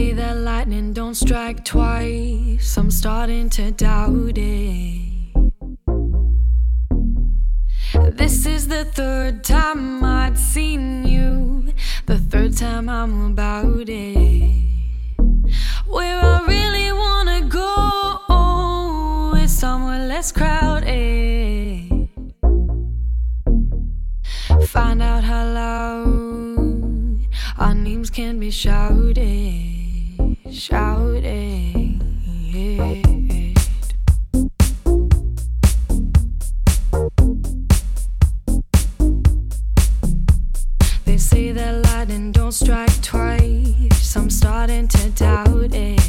That lightning don't strike twice. I'm starting to doubt it. This is the third time I've seen you, the third time I'm about it. Where I really wanna go is somewhere less crowded. Find out how loud our names can be shouted shouting. They say that lightning don't strike twice. I'm starting to doubt it.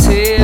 my tears.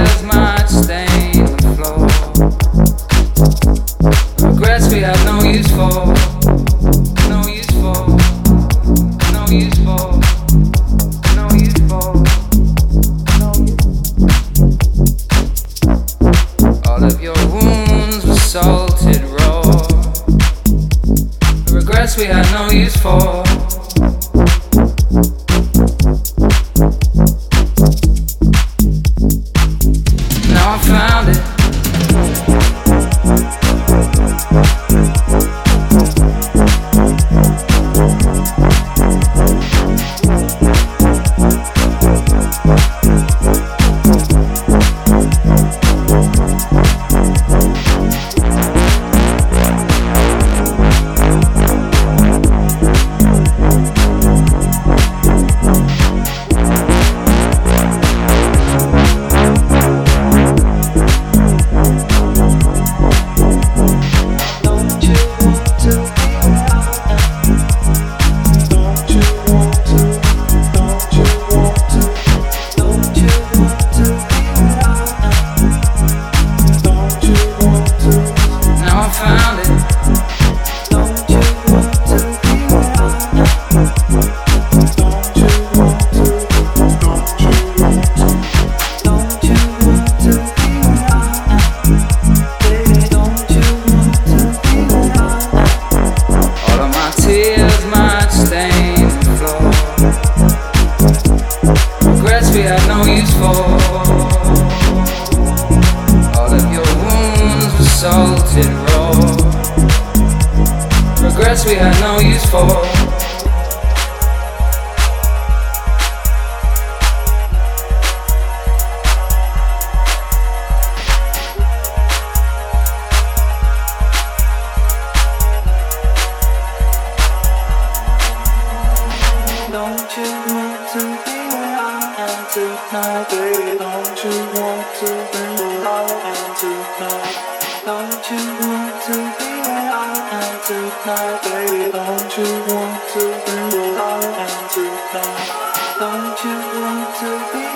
Don't you want to be?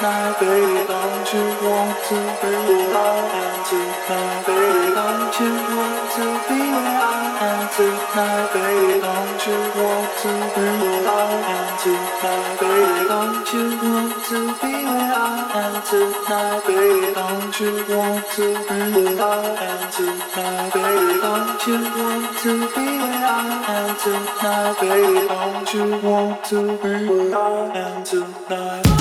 Tonight, baby? Don't you want to be mine tonight, baby? Don't you want to be where I am tonight, baby? Don't you want to be where I am tonight, baby? Don't you want to be where I am tonight, baby? Don't you want to be where I am tonight?